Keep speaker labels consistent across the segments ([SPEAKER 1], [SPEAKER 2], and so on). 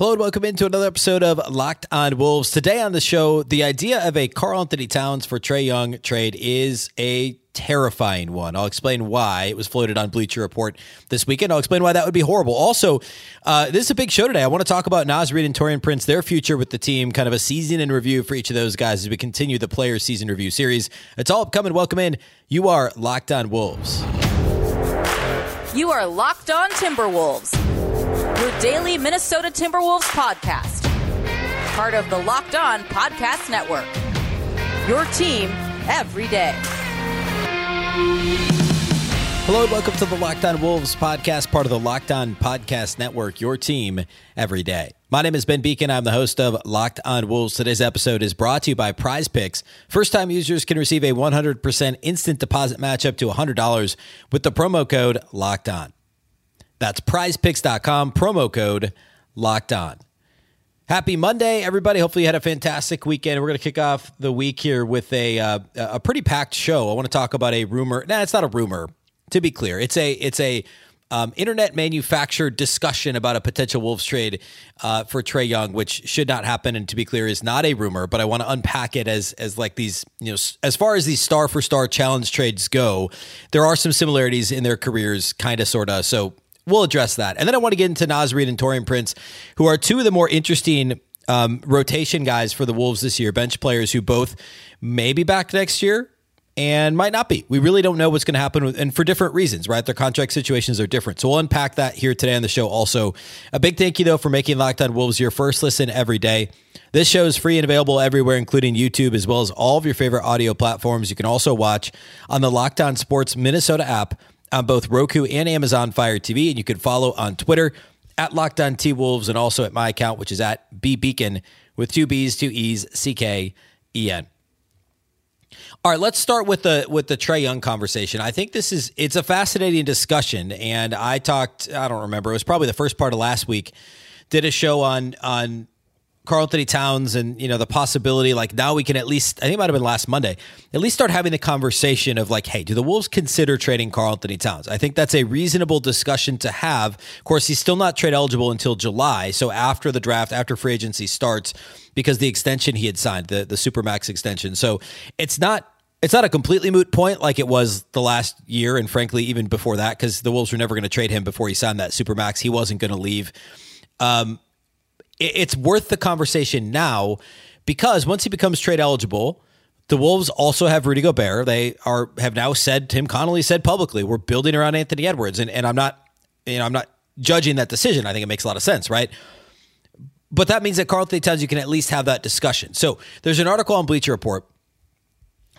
[SPEAKER 1] Hello and welcome into another episode of Locked on Wolves. Today on the show, the idea of a Karl Anthony Towns for Trae Young trade is a terrifying one. I'll explain why it was floated on Bleacher Report this weekend. I'll explain why that would be horrible. Also, uh, this is a big show today. I want to talk about Naz Reid and Taurean Prince, their future with the team, kind of a season in review for each of those guys as we continue the Players Season Review series. It's all upcoming. Welcome in. You are Locked on Wolves.
[SPEAKER 2] You are Locked on Timberwolves your daily Minnesota Timberwolves podcast. Part of the Locked On Podcast Network. Your team every day.
[SPEAKER 1] Hello and welcome to the Locked On Wolves podcast, part of the Locked On Podcast Network, your team every day. My name is Ben Beecken. I'm the host of Locked On Wolves. Today's episode is brought to you by Prize Picks. First time users can receive a 100% instant deposit match up to $100 with the promo code Locked On. That's prizepicks.com, promo code locked on. Happy Monday, everybody. Hopefully, you had a fantastic weekend. We're going to kick off the week here with a uh, a pretty packed show. I want to talk about a rumor. Nah, it's not a rumor. To be clear, it's a it's a um, internet manufactured discussion about a potential Wolves trade uh, for Trae Young, which should not happen. And to be clear, is not a rumor. But I want to unpack it as as like these you know as far as these star for star challenge trades go, there are some similarities in their careers, kind of, sort of. So we'll address that. And then I want to get into Naz Reid and Taurean Prince, who are two of the more interesting um, rotation guys for the Wolves this year, bench players who both may be back next year and might not be. We really don't know what's going to happen, with, and for different reasons, right? Their contract situations are different. So we'll unpack that here today on the show. Also, a big thank you though for making Locked On Wolves your first listen every day. This show is free and available everywhere, including YouTube, as well as all of your favorite audio platforms. You can also watch on the Locked On Sports Minnesota app on both Roku and Amazon Fire TV. And you can follow on Twitter at Locked On T Wolves and also at my account, which is at B Beecken with two B's, two E's, C K E N. All right, let's start with the with the Trae Young conversation. I think this is it's a fascinating discussion, and I talked. I don't remember. It was probably the first part of last week. Did a show on on Karl Anthony Towns and you know the possibility like now we can at least I think it might have been last Monday at least start having the conversation of like hey do the Wolves consider trading Karl Anthony Towns? I think that's a reasonable discussion to have. Of course he's still not trade eligible until July. So after the draft after free agency starts because the extension he had signed the the supermax extension. So it's not it's not a completely moot point like it was the last year and frankly even before that because the Wolves were never going to trade him before he signed that supermax. He wasn't going to leave. Um, it's worth the conversation now because once he becomes trade eligible, the Wolves also have Rudy Gobert. They are have now said Tim Connelly said publicly, we're building around Anthony Edwards. And and I'm not, you know, I'm not judging that decision. I think it makes a lot of sense, right? But that means that Karl Anthony Towns, you can at least have that discussion. So there's an article on Bleacher Report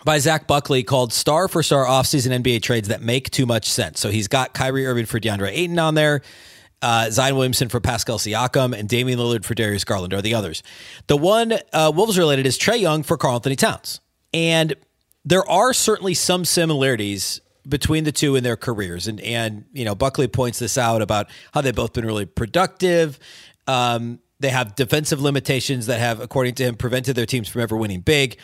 [SPEAKER 1] by Zach Buckley called Star for Star Offseason NBA Trades That Make Too Much Sense. So he's got Kyrie Irving for DeAndre Ayton on there uh, Zion Williamson for Pascal Siakam, and Damian Lillard for Darius Garland are the others. The one uh, Wolves related is Trae Young for Karl Anthony Towns. And there are certainly some similarities between the two in their careers. And, and you know, Buckley points this out about how they've both been really productive. Um, they have defensive limitations that have, according to him, prevented their teams from ever winning big.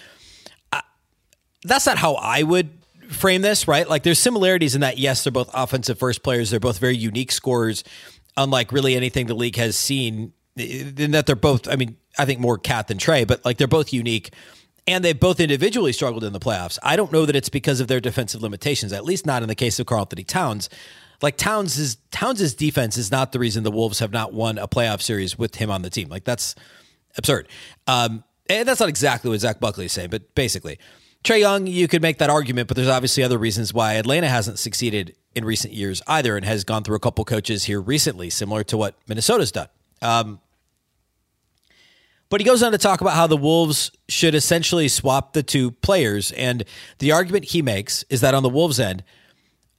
[SPEAKER 1] That's not how I would frame this, right? Like there's similarities in that, yes, they're both offensive first players. They're both very unique scorers unlike really anything the league has seen. In that they're both, I mean, I think more Cat than Trae, but like they're both unique and they've both individually struggled in the playoffs. I don't know that it's because of their defensive limitations, at least not in the case of Karl Anthony Towns. Like Towns' Towns' defense is not the reason the Wolves have not won a playoff series with him on the team. Like that's absurd. Um, and that's not exactly what Zach Buckley is saying, but basically, Trae Young, you could make that argument, but there's obviously other reasons why Atlanta hasn't succeeded in recent years either and has gone through a couple coaches here recently, similar to what Minnesota's done. Um, but he goes on to talk about how the Wolves should essentially swap the two players. And the argument he makes is that on the Wolves' end,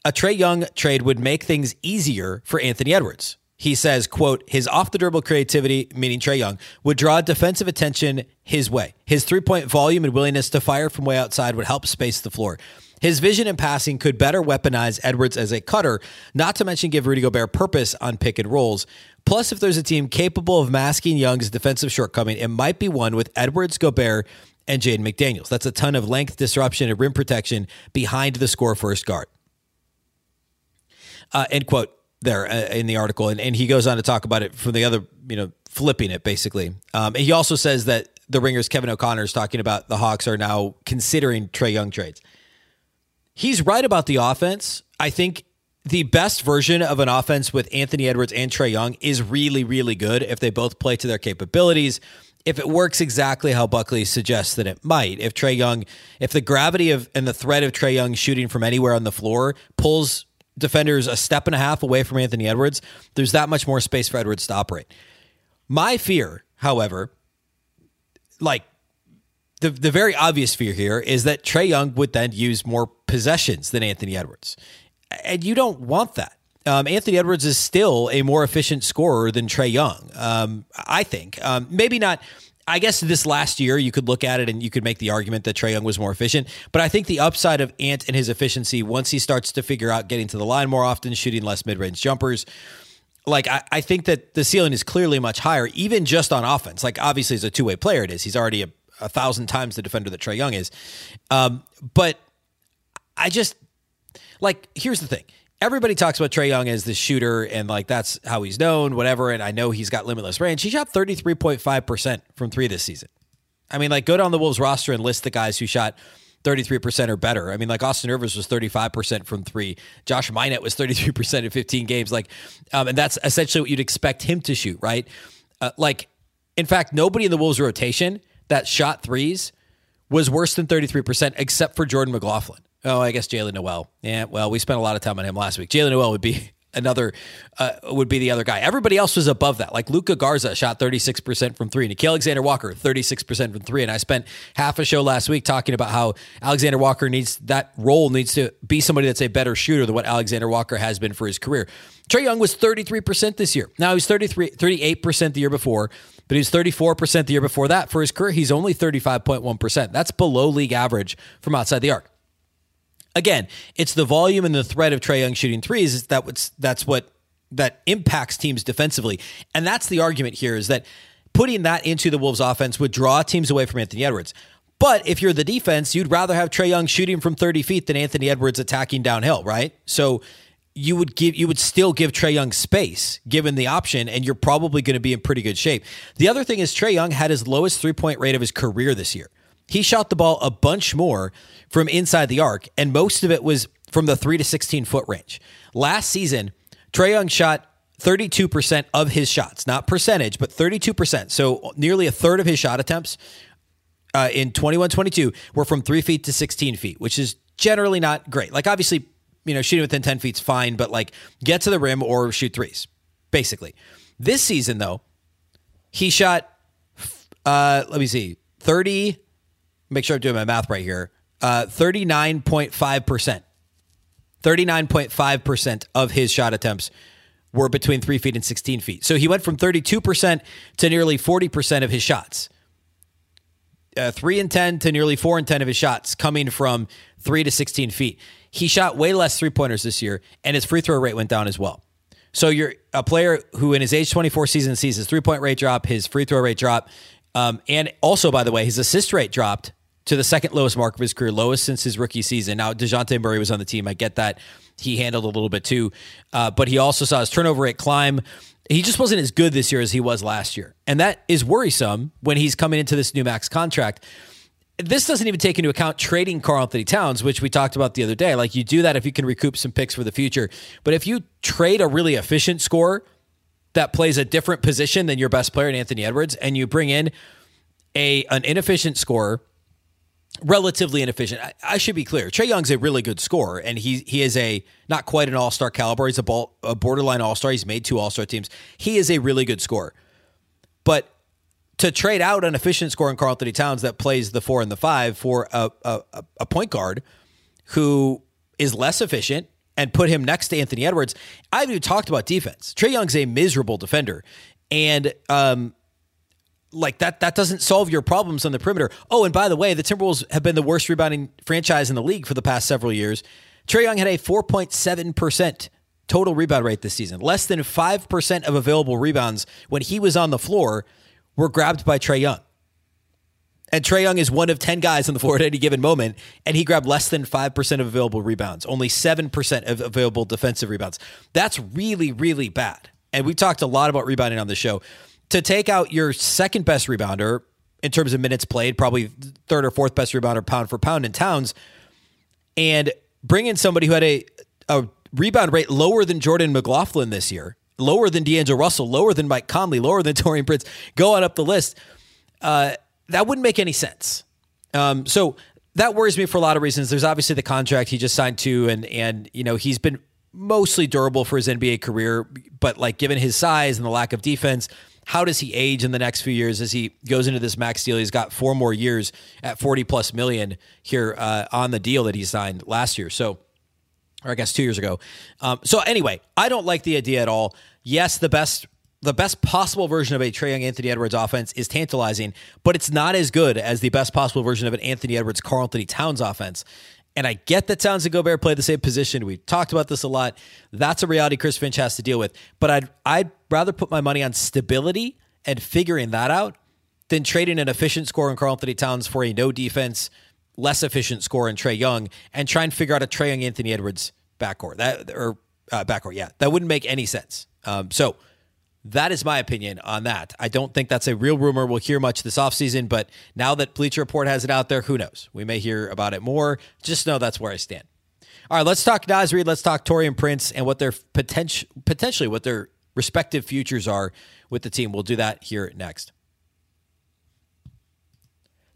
[SPEAKER 1] a Trae Young trade would make things easier for Anthony Edwards. He says, quote, his off the dribble creativity, meaning Trae Young, would draw defensive attention his way. His three point volume and willingness to fire from way outside would help space the floor. His vision and passing could better weaponize Edwards as a cutter, not to mention give Rudy Gobert purpose on pick and rolls. Plus, if there's a team capable of masking Young's defensive shortcoming, it might be one with Edwards, Gobert, and Jaden McDaniels. That's a ton of length disruption and rim protection behind the score first guard. Uh, end quote there uh, in the article. And, and he goes on to talk about it from the other, you know, flipping it basically. Um, he also says that the Ringers Kevin O'Connor is talking about the Hawks are now considering Trae Young trades. He's right about the offense. I think the best version of an offense with Anthony Edwards and Trae Young is really, really good if they both play to their capabilities. If it works exactly how Buckley suggests that it might, if Trae Young, if the gravity of and the threat of Trae Young shooting from anywhere on the floor pulls defenders a step and a half away from Anthony Edwards, there's that much more space for Edwards to operate. My fear, however, like the the very obvious fear here is that Trae Young would then use more possessions than Anthony Edwards, and you don't want that. Um, Anthony Edwards is still a more efficient scorer than Trae Young. Um, I think um, maybe not. I guess this last year you could look at it and you could make the argument that Trae Young was more efficient. But I think the upside of Ant and his efficiency once he starts to figure out getting to the line more often, shooting less mid range jumpers. Like I, I think that the ceiling is clearly much higher, even just on offense. Like obviously, as a two way player, it is. He's already a, a thousand times the defender that Trae Young is. Um, but I just like here's the thing everybody talks about Trae Young as the shooter and like that's how he's known, whatever. And I know he's got limitless range. He shot 33.5% from three this season. I mean, like go down the Wolves roster and list the guys who shot 33% or better. I mean, like Austin Rivers was 35% from three. Josh Minott was 33% in 15 games. Like, um, and that's essentially what you'd expect him to shoot, right? Uh, like, in fact, nobody in the Wolves rotation that shot threes was worse than 33%, except for Jordan McLaughlin. Oh, I guess Jaylen Nowell. Yeah, well, we spent a lot of time on him last week. Jaylen Nowell would be another uh, would be the other guy. Everybody else was above that. Like Luka Garza shot 36% from three. Nickeil Alexander Walker, 36% from three. And I spent half a show last week talking about how Alexander Walker needs that role needs to be somebody that's a better shooter than what Alexander Walker has been for his career. Trae Young was 33% this year. Now he's 33, 38% the year before, but he was 34% the year before that. For his career, he's only 35.1%. That's below league average from outside the arc again, it's the volume and the threat of Trae Young shooting threes. That what's that's what that impacts teams defensively, and that's the argument here is that putting that into the Wolves' offense would draw teams away from Anthony Edwards. But if you're the defense, you'd rather have Trae Young shooting from 30 feet than Anthony Edwards attacking downhill, right? So you would give you would still give Trae Young space given the option, and you're probably going to be in pretty good shape. The other thing is Trae Young had his lowest three point rate of his career this year. He shot the ball a bunch more from inside the arc, and most of it was from the three to 16 foot range. Last season, Trae Young shot 32% of his shots, not percentage, but 32%. So nearly a third of his shot attempts uh, in 21 22 were from three feet to 16 feet, which is generally not great. Like, obviously, you know, shooting within 10 feet is fine, but like get to the rim or shoot threes, basically. This season, though, he shot, uh, let me see, 30, make sure I'm doing my math right here. Uh, 39.5%. 39.5% of his shot attempts were between three feet and 16 feet. So he went from 32% to nearly 40% of his shots. Uh, 3 and 10 to nearly 4 and 10 of his shots coming from 3 to 16 feet. He shot way less three pointers this year, and his free throw rate went down as well. So you're a player who, in his age 24 season, sees his three point rate drop, his free throw rate drop, um, and also, by the way, his assist rate dropped to the second lowest mark of his career, lowest since his rookie season. Now, DeJounte Murray was on the team. I get that. He handled a little bit too. Uh, but he also saw his turnover rate climb. He just wasn't as good this year as he was last year. And that is worrisome when he's coming into this new max contract. This doesn't even take into account trading Karl-Anthony Towns, which we talked about the other day. Like you do that if you can recoup some picks for the future. But if you trade a really efficient scorer that plays a different position than your best player in Anthony Edwards, and you bring in a an inefficient scorer relatively inefficient. I, I, should be clear. Trae Young's a really good scorer, and he he is a not quite an all star caliber. He's a, ball, a borderline all star. He's made two all star teams. He is a really good scorer, but to trade out an efficient scorer in Karl-Anthony Towns that plays the four and the five for a, a, a point guard who is less efficient and put him next to Anthony Edwards. I haven't even talked about defense. Trae Young's a miserable defender, and um, like that that doesn't solve your problems on the perimeter. Oh, and by the way, the Timberwolves have been the worst rebounding franchise in the league for the past several years. Trae Young had a 4.7% total rebound rate this season. Less than 5% of available rebounds when he was on the floor were grabbed by Trae Young. And Trae Young is one of 10 guys on the floor at any given moment, and he grabbed less than 5% of available rebounds, only 7% of available defensive rebounds. That's really, really bad. And we've talked a lot about rebounding on the show to take out your second best rebounder in terms of minutes played, probably third or fourth best rebounder pound for pound in Towns, and bring in somebody who had a, a rebound rate lower than Jordan McLaughlin this year, lower than D'Angelo Russell, lower than Mike Conley, lower than Taurean Prince, go on up the list. Uh, that wouldn't make any sense. Um, so that worries me for a lot of reasons. There's obviously the contract he just signed to, and and you know he's been mostly durable for his NBA career, but like given his size and the lack of defense, how does he age in the next few years as he goes into this max deal? He's got four more years at 40 plus million here uh, on the deal that he signed last year. So, or I guess two years ago. Um, so anyway, I don't like the idea at all. Yes, the best the best possible version of a Trae Young Anthony Edwards offense is tantalizing, but it's not as good as the best possible version of an Anthony Edwards Karl Anthony Towns offense. And I get that Towns and Gobert play the same position. We talked about this a lot. That's a reality Chris Finch has to deal with. But I'd I'd rather put my money on stability and figuring that out than trading an efficient score in Karl Anthony Towns for a no defense, less efficient score in Trae Young and try and figure out a Trae Young Anthony Edwards backcourt. That or uh, backcourt, yeah, that wouldn't make any sense. Um, so that is my opinion on that. I don't think that's a real rumor. We'll hear much this offseason, but now that Bleacher Report has it out there, who knows? We may hear about it more. Just know that's where I stand. All right, let's talk Naz Reid. Let's talk Taurean Prince and what their potential, potentially what their respective futures are with the team. We'll do that here next.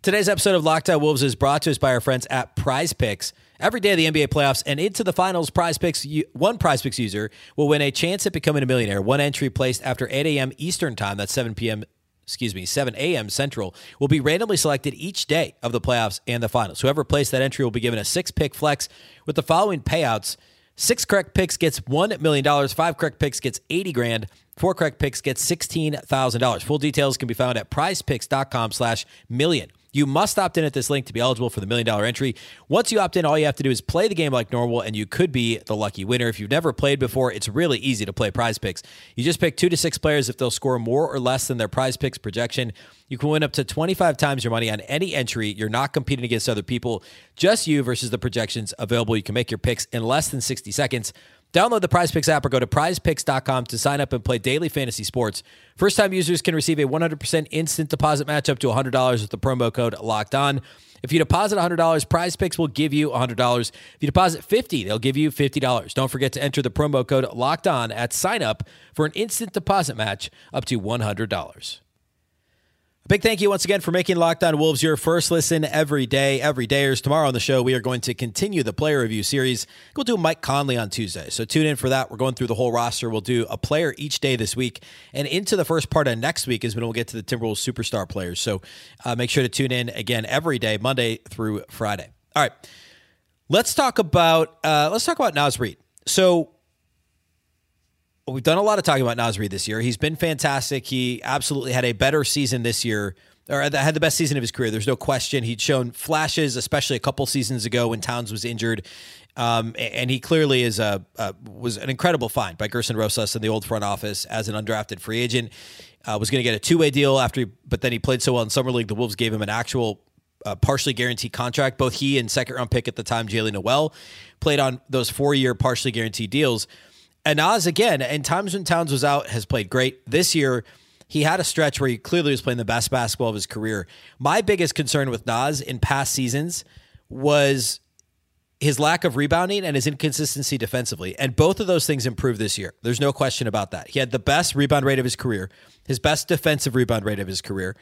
[SPEAKER 1] Today's episode of Locked Wolves is brought to us by our friends at Prize Picks. Every day of the NBA playoffs and into the finals, Prize Picks one Prize Picks user will win a chance at becoming a millionaire. One entry placed after 8 a.m. Eastern Time, that's 7 p.m. Excuse me, 7 a.m. Central, will be randomly selected each day of the playoffs and the finals. Whoever placed that entry will be given a six pick flex with the following payouts. Six correct picks gets $1 million. Five correct picks gets 80 grand. Four correct picks gets $16,000. Full details can be found at prizepicks.com slash million. You must opt in at this link to be eligible for the million dollar entry. Once you opt in, all you have to do is play the game like normal, and you could be the lucky winner. If you've never played before, it's really easy to play prize picks. You just pick two to six players. If they'll score more or less than their prize picks projection, you can win up to 25 times your money on any entry. You're not competing against other people, just you versus the projections available. You can make your picks in less than 60 seconds. Download the Prize Picks app or go to prizepicks.com to sign up and play daily fantasy sports. First time users can receive a 100% instant deposit match up to $100 with the promo code locked on. If you deposit $100, Prize Picks will give you $100. If you deposit 50, they'll give you $50. Don't forget to enter the promo code locked on at sign up for an instant deposit match up to $100. A big thank you once again for making Locked On Wolves your first listen every day, every dayers. Tomorrow on the show, we are going to continue the player review series. We'll do Mike Conley on Tuesday. So tune in for that. We're going through the whole roster. We'll do a player each day this week. And into the first part of next week is when we'll get to the Timberwolves superstar players. So uh, make sure to tune in again every day, Monday through Friday. All right. Let's talk about uh, let's talk about Naz Reid. So we've done a lot of talking about Naz Reid this year. He's been fantastic. He absolutely had a better season this year, or had the best season of his career. There's no question. He'd shown flashes, especially a couple seasons ago when Towns was injured. Um, and he clearly is a, a, was an incredible find by Gerson Rosas in the old front office as an undrafted free agent. Uh, was going to get a two way deal after, he, but then he played so well in summer league. The Wolves gave him an actual uh, partially guaranteed contract. Both he and second round pick at the time, Jaylen Nowell, played on those four year partially guaranteed deals. And Naz, again, in times when Towns was out, has played great. This year, he had a stretch where he clearly was playing the best basketball of his career. My biggest concern with Naz in past seasons was his lack of rebounding and his inconsistency defensively. And both of those things improved this year. There's no question about that. He had the best rebound rate of his career, his best defensive rebound rate of his career.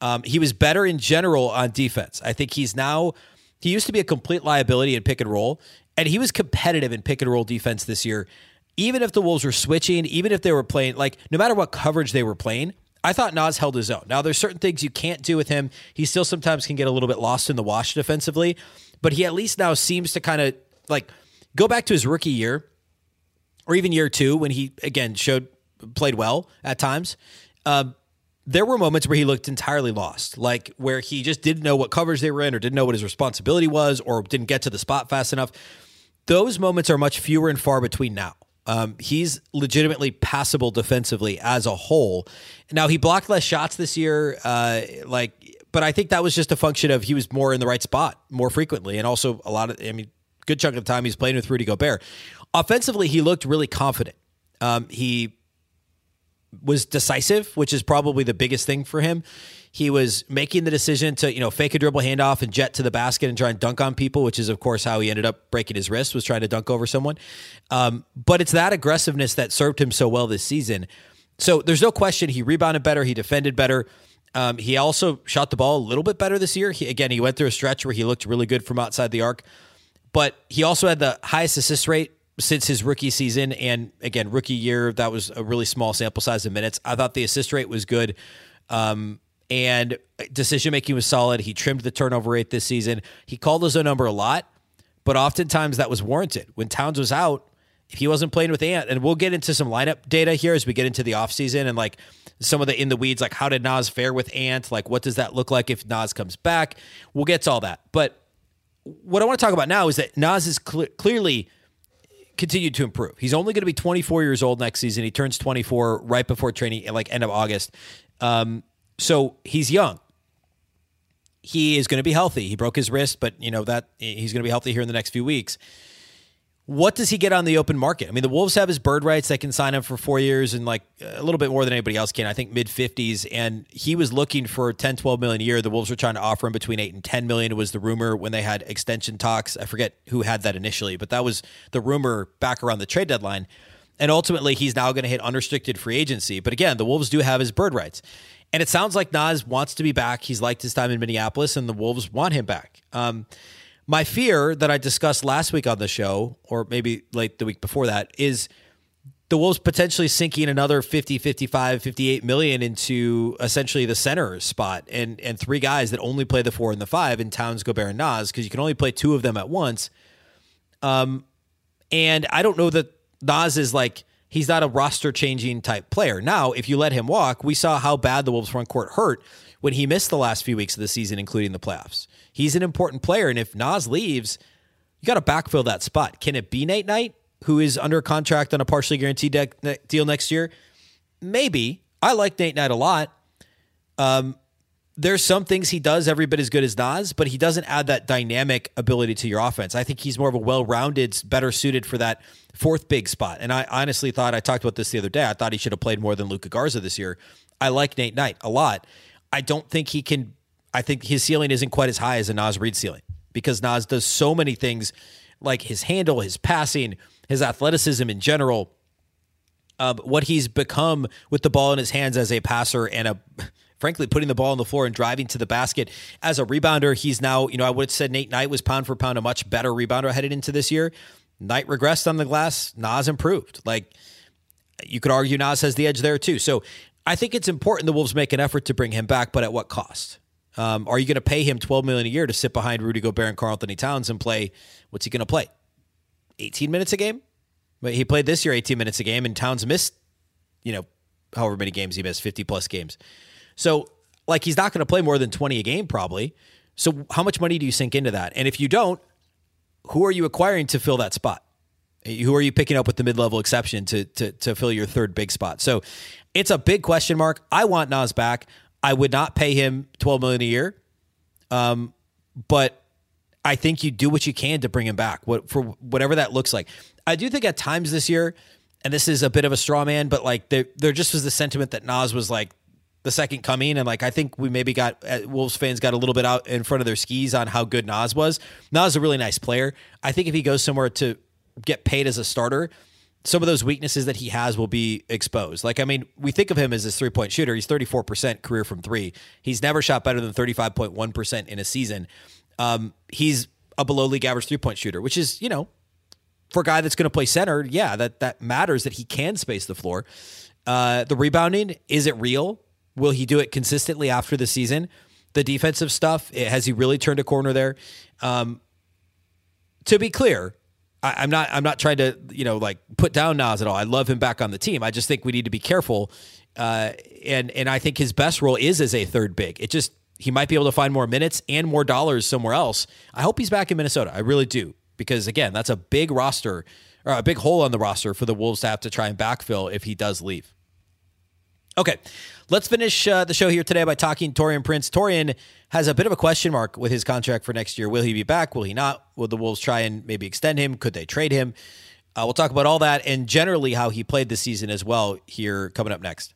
[SPEAKER 1] Um, he was better in general on defense. I think he's now, he used to be a complete liability in pick and roll, and he was competitive in pick and roll defense this year even if the Wolves were switching, even if they were playing, like no matter what coverage they were playing, I thought Naz held his own. Now, there's certain things you can't do with him. He still sometimes can get a little bit lost in the wash defensively, but he at least now seems to kind of like go back to his rookie year or even year two when he, again, showed, played well at times. Uh, there were moments where he looked entirely lost, like where he just didn't know what coverage they were in or didn't know what his responsibility was or didn't get to the spot fast enough. Those moments are much fewer and far between now. Um, he's legitimately passable defensively as a whole. Now he blocked less shots this year, uh, like, but I think that was just a function of he was more in the right spot more frequently, and also a lot of, I mean, good chunk of the time he's playing with Rudy Gobert. Offensively, he looked really confident. Um, he was decisive, which is probably the biggest thing for him. He was making the decision to, you know, fake a dribble handoff and jet to the basket and try and dunk on people, which is, of course, how he ended up breaking his wrist, was trying to dunk over someone. Um, but it's that aggressiveness that served him so well this season. So there's no question he rebounded better, he defended better. Um, he also shot the ball a little bit better this year. He, again, he went through a stretch where he looked really good from outside the arc, but he also had the highest assist rate since his rookie season. And again, rookie year, that was a really small sample size of minutes. I thought the assist rate was good. Um, and decision making was solid. He trimmed the turnover rate this season. He called his own number a lot, but oftentimes that was warranted. When Towns was out, if he wasn't playing with Ant, and we'll get into some lineup data here as we get into the offseason and like some of the in the weeds, like how did Naz fare with Ant? Like what does that look like if Naz comes back? We'll get to all that. But what I want to talk about now is that Naz is cl- clearly continued to improve. He's only going to be 24 years old next season. He turns 24 right before training, like end of August. Um, so he's young. He is going to be healthy. He broke his wrist, but you know that he's going to be healthy here in the next few weeks. What does he get on the open market? I mean, the Wolves have his bird rights. They can sign him for four years and like a little bit more than anybody else can. I think mid 50s. And he was looking for 10, 12 million a year. The Wolves were trying to offer him between 8 and 10 million. Was the rumor when they had extension talks. I forget who had that initially, but that was the rumor back around the trade deadline. And ultimately, he's now going to hit unrestricted free agency. But again, the Wolves do have his bird rights. And it sounds like Naz wants to be back. He's liked his time in Minneapolis, and the Wolves want him back. Um, my fear that I discussed last week on the show, or maybe late the week before that, is the Wolves potentially sinking another 50, 55, 58 million into essentially the center spot and and three guys that only play the four and the five in Towns, Gobert, and Naz, because you can only play two of them at once. Um, and I don't know that Naz is like he's not a roster changing type player. Now, if you let him walk, we saw how bad the Wolves front court hurt when he missed the last few weeks of the season, including the playoffs. He's an important player, and if Naz leaves, you got to backfill that spot. Can it be Nate Knight, who is under contract on a partially guaranteed de- deal next year? Maybe. I like Nate Knight a lot. Um, there's some things he does every bit as good as Naz, but he doesn't add that dynamic ability to your offense. I think he's more of a well-rounded, better suited for that fourth big spot. And I honestly thought I talked about this the other day. I thought he should have played more than Luka Garza this year. I like Nate Knight a lot. I don't think he can I think his ceiling isn't quite as high as a Naz Reid ceiling because Naz does so many things like his handle, his passing, his athleticism in general. Uh, what he's become with the ball in his hands as a passer and a frankly putting the ball on the floor and driving to the basket as a rebounder he's now you know i would have said nate knight was pound for pound a much better rebounder headed into this year knight regressed on the glass Naz improved like you could argue Naz has the edge there too so i think it's important the wolves make an effort to bring him back but at what cost um, are you going to pay him twelve million a year to sit behind Rudy Gobert and Karl-Anthony Towns and play? What's he going to play? Eighteen minutes a game. But he played this year eighteen minutes a game, and Towns missed, you know, however many games he missed, fifty plus games. So like he's not going to play more than twenty a game probably. So how much money do you sink into that? And if you don't, who are you acquiring to fill that spot? Who are you picking up with the mid-level exception to to to fill your third big spot? So it's a big question mark. I want Naz back. I would not pay him twelve million a year, um, but I think you do what you can to bring him back, what for whatever that looks like. I do think at times this year, and this is a bit of a straw man, but like there, there just was the sentiment that Naz was like the second coming, and like I think we maybe got uh, Wolves fans got a little bit out in front of their skis on how good Naz was. Naz is a really nice player. I think if he goes somewhere to get paid as a starter, some of those weaknesses that he has will be exposed. Like, I mean, we think of him as this three point shooter. He's 34% career from three. He's never shot better than 35.1% in a season. Um, he's a below league average three point shooter, which is, you know, for a guy that's going to play center, yeah, that, that matters that he can space the floor. Uh, the rebounding, is it real? Will he do it consistently after the season? The defensive stuff, has he really turned a corner there? Um, to be clear, I, am not I'm not trying to you know like put down Naz at all. I love him back on the team. I just think we need to be careful. Uh, and and I think his best role is as a third big. It just he might be able to find more minutes and more dollars somewhere else. I hope he's back in Minnesota. I really do because again, that's a big roster or a big hole on the roster for the Wolves to have to try and backfill if he does leave. Okay, let's finish uh, the show here today by talking Taurean Prince. Taurean has a bit of a question mark with his contract for next year. Will he be back? Will he not? Will the Wolves try and maybe extend him? Could they trade him? Uh, we'll talk about all that and generally how he played this season as well here coming up next.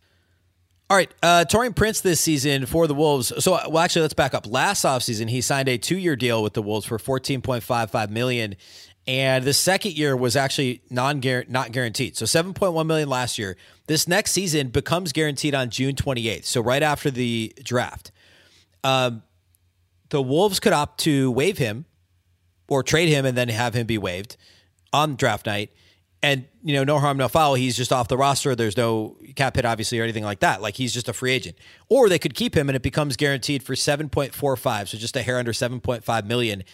[SPEAKER 1] All right, uh, Taurean Prince this season for the Wolves. So, well, actually, let's back up. Last offseason, he signed a two-year deal with the Wolves for fourteen point five five million, and the second year was actually non not guaranteed. So, seven point one million last year. This next season becomes guaranteed on June twenty eighth. So, right after the draft, um, the Wolves could opt to waive him or trade him and then have him be waived on draft night and you know, no harm, no foul. He's just off the roster. There's no cap hit, obviously, or anything like that. Like he's just a free agent. Or they could keep him, and it becomes guaranteed for seven point four five, so just a hair under seven point five million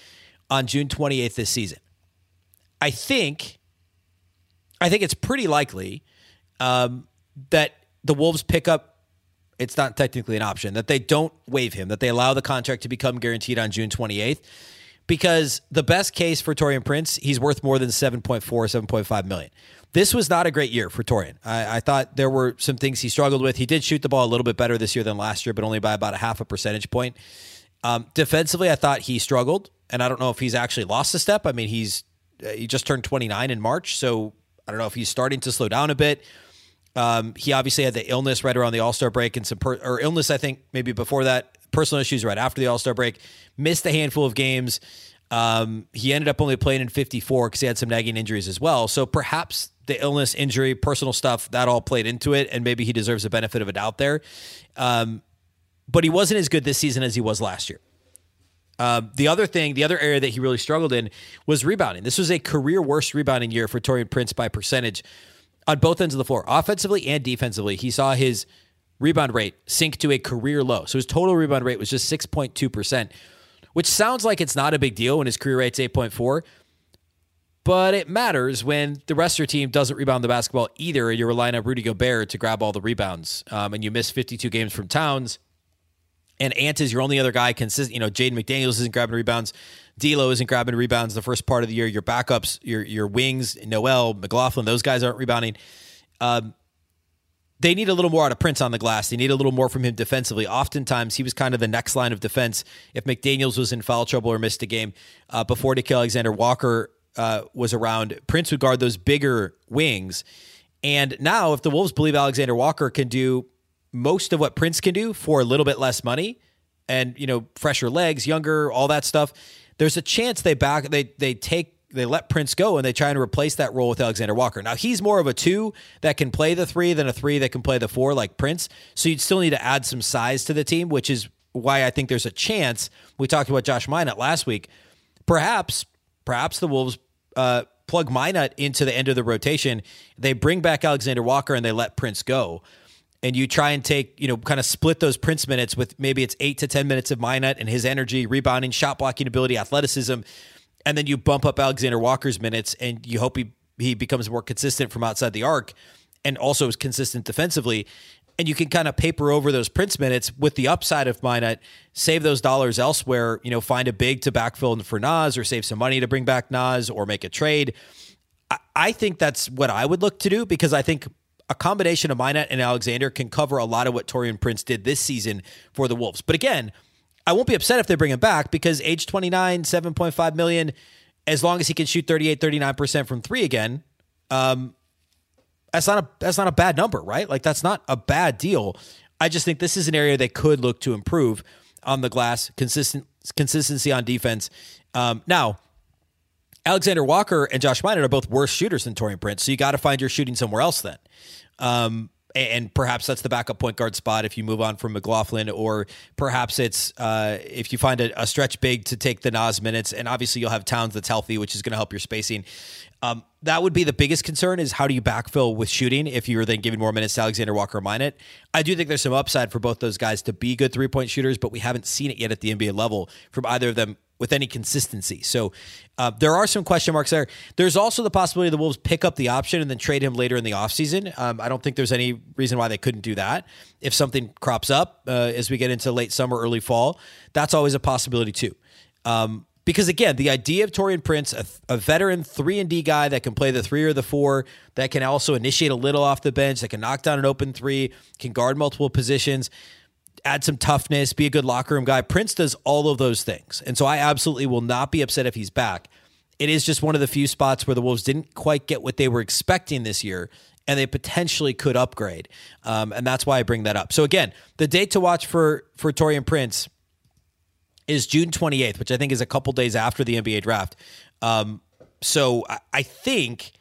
[SPEAKER 1] on June twenty eighth this season. I think, I think it's pretty likely um, that the Wolves pick up. It's not technically an option that they don't waive him. That they allow the contract to become guaranteed on June twenty eighth because the best case for Taurean Prince, he's worth more than 7.4, 7.5 million. This was not a great year for Taurean. I, I, thought there were some things he struggled with. He did shoot the ball a little bit better this year than last year, but only by about a half a percentage point. Um, defensively, I thought he struggled, and I don't know if he's actually lost a step. I mean, he's uh, he just turned 29 in March, so I don't know if he's starting to slow down a bit. Um, he obviously had the illness right around the All Star break and some per- or illness, I think maybe before that personal issues right after the All Star break, missed a handful of games. Um, he ended up only playing in 54 because he had some nagging injuries as well. So perhaps the illness, injury, personal stuff, that all played into it, and maybe he deserves the benefit of a doubt there. Um, but he wasn't as good this season as he was last year. Uh, the other thing, the other area that he really struggled in was rebounding. This was a career worst rebounding year for Taurean Prince by percentage on both ends of the floor, offensively and defensively. He saw his rebound rate sink to a career low. So his total rebound rate was just 6.2%, which sounds like it's not a big deal when his career rate's 8.4. But it matters when the rest of your team doesn't rebound the basketball either, you're relying on Rudy Gobert to grab all the rebounds. Um, and you miss 52 games from Towns. And Ant is your only other guy consistent. You know, Jaden McDaniels isn't grabbing rebounds. D'Lo isn't grabbing rebounds the first part of the year. Your backups, your your wings, Nowell, McLaughlin, those guys aren't rebounding. Um, they need a little more out of Prince on the glass. They need a little more from him defensively. Oftentimes, he was kind of the next line of defense. If McDaniels was in foul trouble or missed a game uh, before Nickeil Alexander Walker uh, was around, Prince would guard those bigger wings. And now, if the Wolves believe Alexander Walker can do most of what Prince can do for a little bit less money, and you know, fresher legs, younger, all that stuff, there's a chance they back they they take they let Prince go and they try and replace that role with Alexander Walker. Now he's more of a two that can play the three than a three that can play the four like Prince. So you'd still need to add some size to the team, which is why I think there's a chance. We talked about Josh Minott last week. Perhaps, perhaps the Wolves uh, plug Minott into the end of the rotation. They bring back Alexander Walker and they let Prince go. And you try and take, you know, kind of split those Prince minutes with maybe it's eight to 10 minutes of Minott and his energy, rebounding, shot blocking ability, athleticism and then you bump up Alexander Walker's minutes and you hope he he becomes more consistent from outside the arc and also is consistent defensively and you can kind of paper over those Prince minutes with the upside of Minott, save those dollars elsewhere, you know, find a big to backfill for Naz or save some money to bring back Naz or make a trade. I, I think that's what I would look to do because I think a combination of Minott and Alexander can cover a lot of what Taurean Prince did this season for the Wolves. But again, I won't be upset if they bring him back because age 29, 7.5 million, as long as he can shoot 38, 39% from three again, um, that's not a that's not a bad number, right? Like that's not a bad deal. I just think this is an area they could look to improve on the glass, consistent consistency on defense. Um, now, Alexander Walker and Josh Minott are both worse shooters than Taurean Prince, so you got to find your shooting somewhere else then. Um, and perhaps that's the backup point guard spot if you move on from McLaughlin, or perhaps it's uh, if you find a, a, stretch big to take the Naz minutes, and obviously you'll have Towns that's healthy, which is going to help your spacing. Um, that would be the biggest concern is how do you backfill with shooting if you're then giving more minutes to Alexander Walker or Minott. I do think there's some upside for both those guys to be good three point shooters, but we haven't seen it yet at the NBA level from either of them with any consistency. So uh, there are some question marks there. There's also the possibility the Wolves pick up the option and then trade him later in the offseason. Um, I don't think there's any reason why they couldn't do that. If something crops up uh, as we get into late summer, early fall, that's always a possibility too. Um, because again, the idea of Taurean Prince, a, a, veteran three and D guy that can play the three or the four, that can also initiate a little off the bench, that can knock down an open three, can guard multiple positions add some toughness, be a good locker room guy. Prince does all of those things. And so I absolutely will not be upset if he's back. It is just one of the few spots where the Wolves didn't quite get what they were expecting this year and they potentially could upgrade. Um, and that's why I bring that up. So again, the date to watch for for Taurean Prince is June 28th, which I think is a couple days after the NBA draft. Um, so I, I think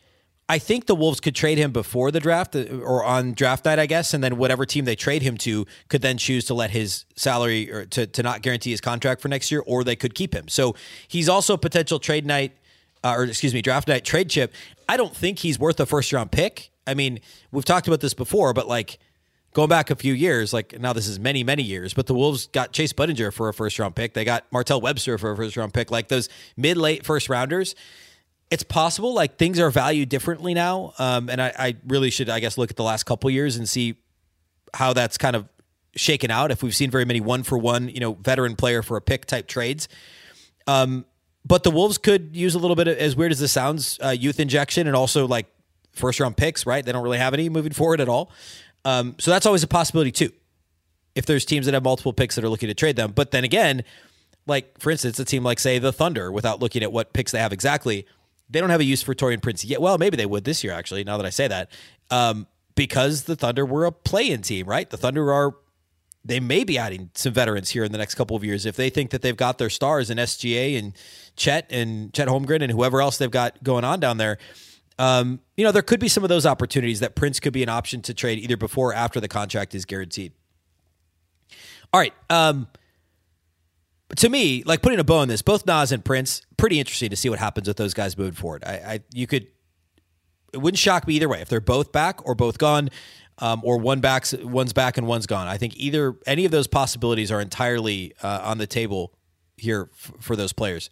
[SPEAKER 1] I think the Wolves could trade him before the draft uh, or on draft night, I guess, and then whatever team they trade him to could then choose to let his salary or to, to not guarantee his contract for next year, or they could keep him. So he's also a potential trade night, uh, or excuse me, draft night trade chip. I don't think he's worth a first round pick. I mean, we've talked about this before, but like going back a few years, like now this is many, many years, but the Wolves got Chase Budinger for a first round pick. They got Martell Webster for a first round pick. Like those mid late first rounders, it's possible. Like things are valued differently now. Um, and I, I really should, I guess, look at the last couple years and see how that's kind of shaken out. If we've seen very many one for one, you know, veteran player for a pick type trades. Um, but the Wolves could use a little bit of, as weird as this sounds, uh, youth injection and also like first round picks, right? They don't really have any moving forward at all. Um, so that's always a possibility too. If there's teams that have multiple picks that are looking to trade them, but then again, like for instance, a team like say the Thunder, without looking at what picks they have exactly, they don't have a use for Taurean Prince yet. Well, maybe they would this year actually. Now that I say that, um, because the Thunder were a play-in team, right? The Thunder are they may be adding some veterans here in the next couple of years if they think that they've got their stars in SGA and Chet and Chet Holmgren and whoever else they've got going on down there um, you know, there could be some of those opportunities that Prince could be an option to trade either before or after the contract is guaranteed. All right. Um, to me, like putting a bow on this, both Naz and Prince, pretty interesting to see what happens with those guys moving forward. I, I you could, it wouldn't shock me either way if they're both back or both gone, um, or one backs, one's back and one's gone. I think either any of those possibilities are entirely uh, on the table here f- for those players.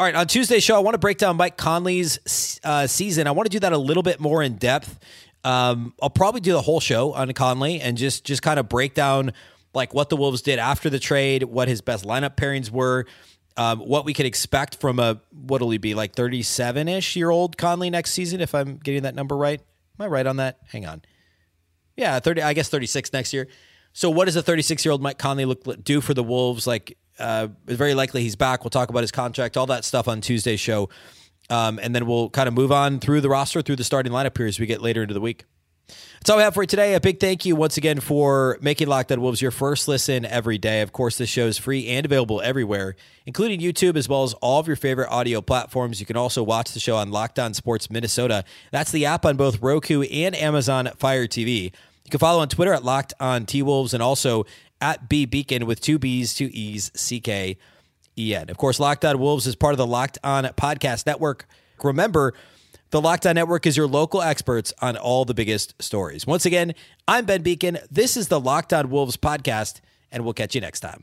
[SPEAKER 1] All right, on Tuesday's show, I want to break down Mike Conley's uh, season. I want to do that a little bit more in depth. Um, I'll probably do the whole show on Conley and just just kind of break down like what the Wolves did after the trade, what his best lineup pairings were, um, what we could expect from a what'll he be like thirty seven ish year old Conley next season if I'm getting that number right. Am I right on that? Hang on. Yeah, thirty. I guess thirty six next year. So, what does a 36 year old Mike Conley look do for the Wolves? Like, uh, very likely he's back. We'll talk about his contract, all that stuff on Tuesday's show. Um, and then we'll kind of move on through the roster, through the starting lineup here as we get later into the week. That's all we have for you today. A big thank you once again for making Locked On Wolves your first listen every day. Of course, this show is free and available everywhere, including YouTube as well as all of your favorite audio platforms. You can also watch the show on Locked On Sports Minnesota. That's the app on both Roku and Amazon Fire TV. You can follow on Twitter at Locked On T Wolves and also at B Beecken with two B's, two E's, C K E N. Of course, Locked On Wolves is part of the Locked On Podcast Network. Remember, the Locked On Network is your local experts on all the biggest stories. Once again, I'm Ben Beecken. This is the Locked On Wolves podcast, and we'll catch you next time.